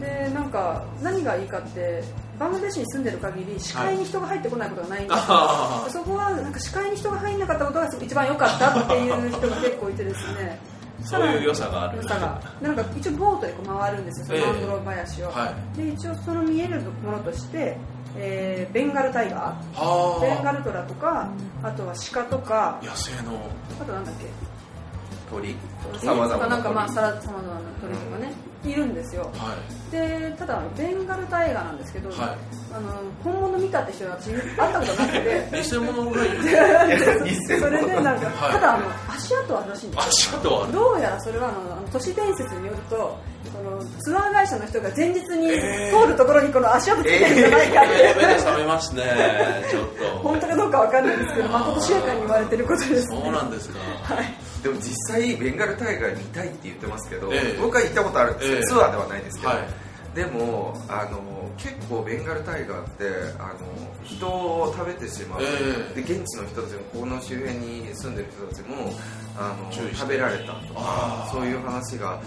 D: でなんか何がいいかってバングラデシュに住んでる限り視界に人が入ってこないことがないんですよ、
B: あ
D: そこはなんか視界に人が入んなかったことが一番良かったっていう人が結構いてですね
B: そういう良さがある
D: 良さがなんか一応ボートでこう回るんですよその
B: ええ
D: マングローブ林を、
B: は
D: で一応その見えるものとして、えーベンガルタイガー。
B: は
D: ベンガ
B: あ
D: ルトラとかあとは鹿とか。
B: 野生の。
D: あとなんだっけ？
C: 鳥。
D: さ
C: まざまな鳥
D: とかねいるんですよ。
B: はい。
D: でただベンガルタイガーなんですけど、
B: はい。
D: あの本物見たって人は私会ったことなくて。
B: 偽物がいる。
D: それでなんか、
B: はい。
D: ただあの足跡あるらしいんですどうやらそれはあの都市伝説によるとそのツアー会社の人が前日に
B: えー。
D: 通るところにこの足跡つけてるんじゃないかって、
B: えー覚めますね。ちょっと。
D: 本当かどうかわかんないですけどまことしやかに言われてることですね。
B: そうなんですか
C: でも実際ベンガルタイガー見たいって言ってますけど、
B: ええ。
C: 僕は行ったことあるんですよ、
B: ええ。
C: ツアーではないですけど、
B: はい。
C: でもあの結構ベンガルタイガーってあの人を食べてしまう、
B: ええ。
C: で現地の人たちもこの周辺に住んでる人たちもあの食べられたとかそういう話が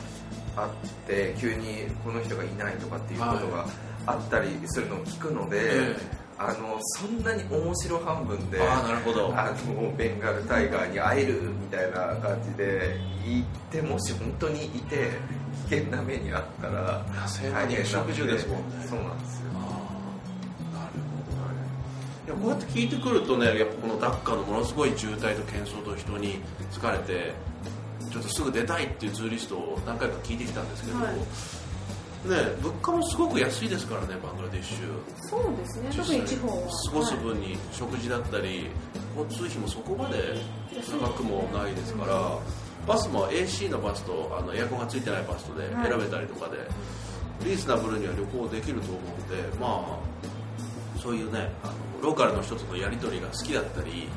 C: あって急にこの人がいないとかっていうことがあったりするのを聞くので、
B: え
C: あのそんなに面白半分で
B: ああなるほど。
C: あのベンガルタイガーに会えるみたいな感じで行ってもし本当にいて危険な目にあったら大変
B: 肉食獣ですもんね。
C: そうなんですよ。
B: ああなるほど。いやこうやって聞いてくるとねやっぱこのダッカのものすごい渋滞と喧騒と人に疲れてちょっとすぐ出たいっていうツーリストを何回か聞いてきたんですけど、
D: はい
B: ね物価もすごく安いですからねバングラデシュ。
D: そうですね。特に地方は。
B: 過ごす分に食事だったり交通費もそこまで高くもないですからバスも AC のバスとあのエアコンがついてないバスとで選べたりとかで、リーズナブルには旅行できると思うんでまあそういうねあのローカルの人とのやり取りが好きだったり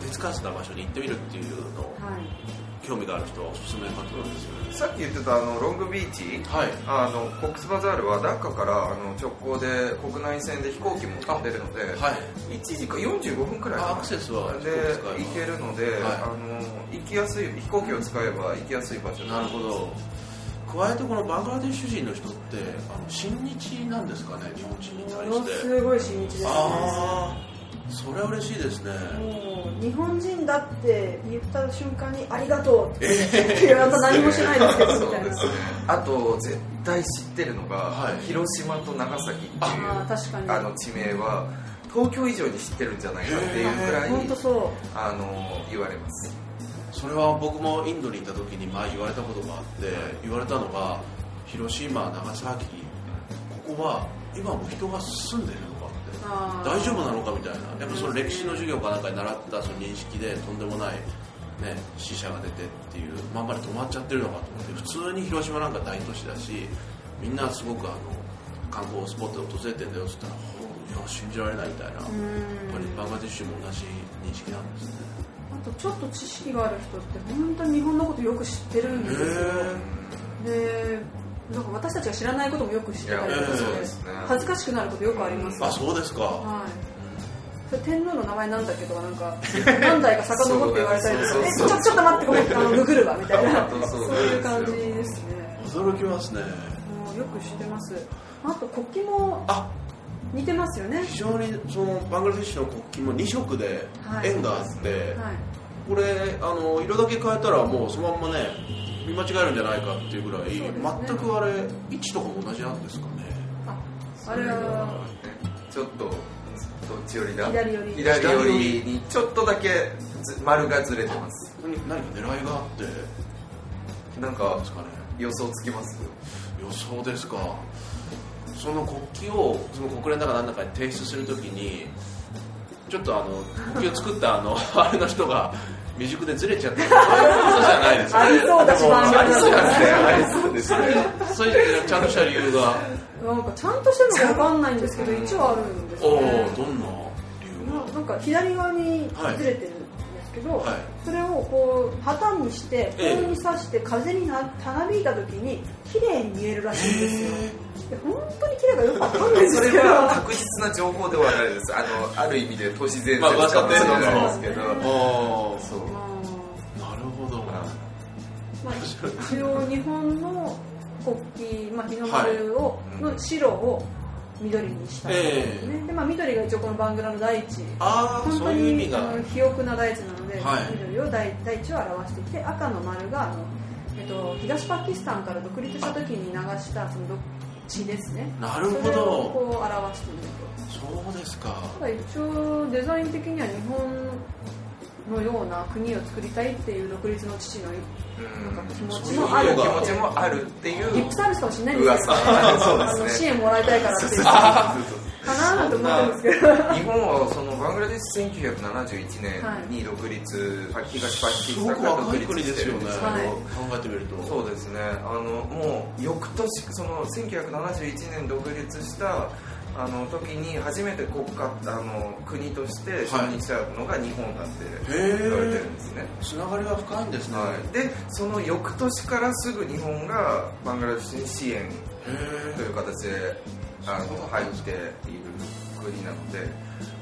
B: 手つかずな場所に行ってみるっていうのを
D: はいはい
B: 興味がある人はおすすめかと思うんですよね。
C: さっき言ってたあのロングビーチ？
B: はい。
C: あのコックスバザールはダッカからあの直行で国内線で飛行機も飛んでるので、
B: はい。
C: 1時間45分くらい
B: アクセスは
C: で
B: 飛行
C: けるので、
B: はい。
C: あの行きやすい飛行機を使えば行きやすい場所
B: なるほど。加えてこのバングラデシュ人の人ってあの親日なんですかね？日本人に対
D: もの
B: して
D: すごい親日ですね。
B: ああそれは嬉しいですね。
D: もう日本人だって言った瞬間にありがとうっていうあと何もしないですけど
C: そ
D: みたいな。
C: うですねあと絶対知ってるのが、
B: はい。
C: 広島と長崎っていう
D: あ
C: の地名は東京以上に知ってるんじゃないかっていうくらい
D: 本当そう。
C: あの言われます。
B: それは僕もインドに行った時に前言われたことがあって言われたのが広島長崎。ここは今も人が住んでるの大丈夫なのかみたいな。やっぱその歴史の授業かなんかに習ったその認識でとんでもない、ね、死者が出てっていうまんまで止まっちゃってるのかと思って普通に広島なんか大都市だしみんなすごくあの観光スポットで訪れてんだよっつったらいや信じられないみたいなやっ
D: うん
B: ぱりバングラデシュも同じ認識なんですね。
D: あとちょっと知識がある人って本当に日本のことよく知ってるんですよ。でなんか私たちが知らないこともよく知ってたりとかして恥ずかしくなることよくあります。
B: あそうですか。
D: はい。天皇の名前なんだっけとかなんか 何代か遡って言われたりとか
C: そう
D: えちょちょっと待ってごめんあのググるわみたいな。
C: そう
D: いう感じですね。
B: 驚きますね。
D: もうよく知ってます。あと国旗も
B: あ
D: 似てますよね。はい
B: 非常にそのバングラデシュの国旗も2色で円があって、これあの色だけ変えたらもうそのまんまね見間違えるんじゃないかっていうぐらい、
D: ね。
B: 全くあれ位置とかも同じなんですかね。
D: ああれは
C: ちょっとどっち寄りだ。
D: 左寄り。
C: 左寄りにちょっとだけず丸がずれてます。
B: 何何か狙いがあって
C: なん
B: なん
C: か
B: ですかね
C: 予想つきます？
B: 予想ですか。その国旗をその国連だかなんだかに提出するときにちょっとあの国旗を作ったあの あれの人が未熟でずれちゃってそういうことじゃないですよね。
D: ありそうだし
B: ありそうですね。
C: ありそうです
B: それそういうちゃんとした理由が
D: なんかちゃんとしてるのか分かんないんですけど一応あるんです
B: おお
D: よね
B: どんな理由が？
D: ななんか左側にずれてるけど、
B: はい。
D: それをこう旗にして
B: ええ。
D: 風に刺して風になたなびいた時に綺麗に見えるらしいんですよ。で本当に綺麗かよくわかんないんです
C: そ
D: けど
C: れは確実な情報ではないです。あのある意味で都市伝説
B: まあ
C: かもしれないですけど、
B: 噂程度の
C: そう。
B: なるほど。
D: まあ、一応日本の国旗、まあ、日の丸を、
C: はい。
D: の白を緑にしたんですね、でまあ、緑が一応このバングラの大地。
B: あ
D: 本当にあの肥沃な大地なので、
B: はい。
D: 緑を大大地を表していて赤の丸があの、えっと、東パキスタンから独立した時に流したそのど血ですね。
B: なるほ
D: それを
B: ど
D: こう表していると
B: そうですか。
D: ただ一応デザイン的には日本のような国を作りたいっていう独立の父の
C: うん。
D: なんか気持ちもある。
C: 気持ちもあるっていう
D: リップサービスかもしれないんですけど、
C: 噂。そう
D: あの支援もらいたいからっていう。か
B: あ
D: ななんて思ってるんですけど。
C: 日本はそのバングラデシュ1971年に独立、東パキスタンから独立してるんですけど、
D: はい
B: 考えてみると
C: そうですねあのもう翌年その1971年独立したあの時に初めて国家あの国として承認したのが日本だって言われてるんですね、
B: つながりが深いんですね、
C: はい、でその翌年からすぐ日本がバングラデシュに支援
B: へ
C: という形であの入っている国なので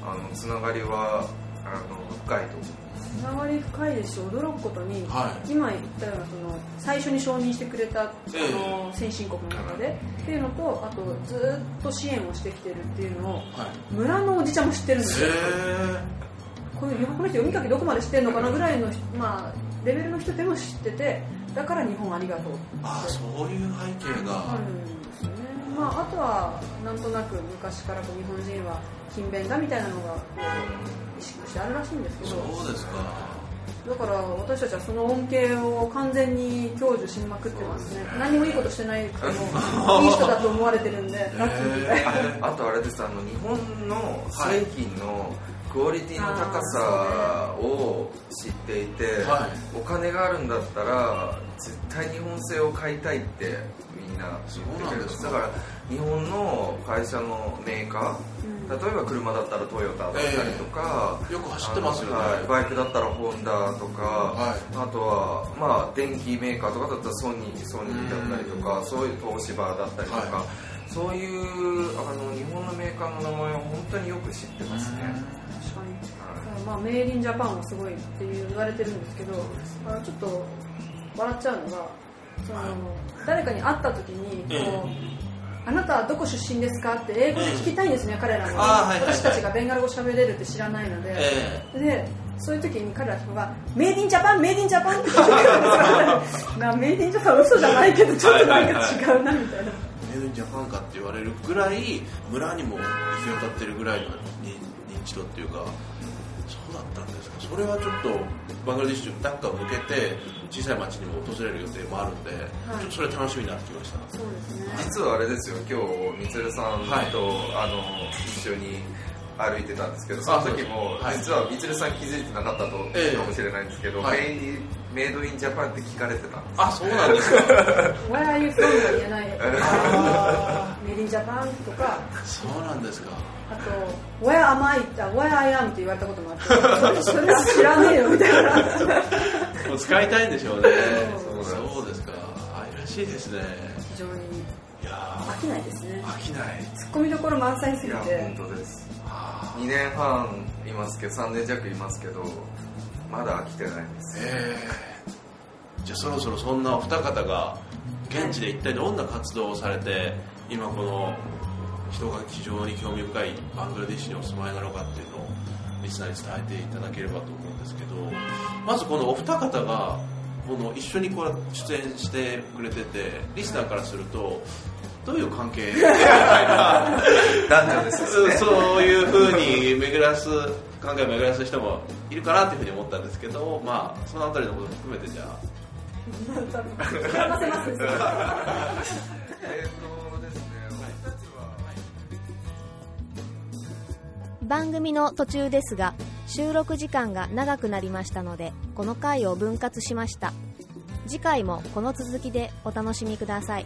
C: あのつながりはあの深いと思います
D: つながり深いですし驚くことに、
B: はい。
D: 今言ったようなその最初に承認してくれたあ
B: え。
D: の先進国の中で、っていうのとあとずっと支援をしてきてるっていうのを
B: はい。
D: 村のおじちゃんも知ってるんですよ。
B: へ
D: このこの人読み書きどこまで知ってるのかなぐらいの、まあ、レベルの人でも知っててだから日本ありがとうって。
B: ああそういう背景が。
D: あるんですよね、まあ、あとはなんとなく昔からこう日本人は勤勉だみたいなのがこう意識としてあるらしいんですけど
B: そうですか。
D: だから私たちはその恩恵を完全に享受しまくってますね。何もいいことしてないくてもいい人だと思われてるんでラッキー。みたいな
C: あとあれです。あの日本の製品のクオリティの高さを知っていて、
B: は
C: お金があるんだったら絶対日本製を買いたいってみんな言ってくれますだから日本の会社のメーカー、例えば車だったらトヨタだったりとか、
B: えー、よく走ってますよね、
C: はい、バイクだったらホンダとか、はい、あとはまあ電気メーカーとかだったらソニーソニーだったりとかそういう東芝だったりとか、はい、そういうあの日本のメーカーの名前を本当によく知ってますね、
D: 確かに、はい、まあ、 Made in Japan はすごいって言われてるんですけどあちょっと笑っちゃうのがその誰かに会った時にこう、あなたはどこ出身ですかって英語で聞きたいんですね、うん、彼らも、はいはい、私たちがベンガル語喋れるって知らないので、えー、でそういう時に彼らが「Made in Japan Made in Japan」って聞いて。くるんですよ Made in Japan 嘘じゃないけどちょっとなんか違うなみたいな、
B: Made in Japan かって言われるぐらい村にも行き渡ってるぐらいの認知度っていうかだったんですか？それはちょっとバングラディッシュダッカを抜けて小さい町にも訪れる予定もあるんで、はい、ちょっとそれ楽しみになってきました。
D: そうですね。
C: 実はあれですよ今日みつるさんと、はい、あの一緒に歩いてたんですけどその時も実はみつるさん気づいてなかったとかもしれないんですけど、はい、メイドインジャパンって聞かれてたんです
B: あそうなんですか
D: ？Where are you from? が言えない。メイドインジャパンとか。
B: そうなんですか
D: あと「Where am I?」って Where I am って言われたこともあってそれは知らねえよみたいな。
B: もう使いたいんでしょうね。そうです。か。愛らしいですね。
D: 非常にいや飽きないですね。
B: 飽きない。
D: ツッコミどころ満載すぎて。い
C: や本当です。2年半いますけど3年弱いますけどまだ飽きてないです。え
B: ー、じゃあそろそろそんなお二方が現地で一体どんな活動をされて今この人が非常に興味深いバングラディッシュにお住まいなのかっていうのをリスナーに伝えていただければと思うんですけどまずこのお二方がこの一緒にこう出演してくれててリスナーからするとどういう関係みたいな
C: 男女です、
B: ね、そういうふうに巡らす考えを巡らす人もいるかなというふうに思ったんですけどまあそのあたりのこと含めてじゃあ。
C: えっと
E: 番組の途中ですが収録時間が長くなりましたのでこの回を分割しました。次回もこの続きでお楽しみください。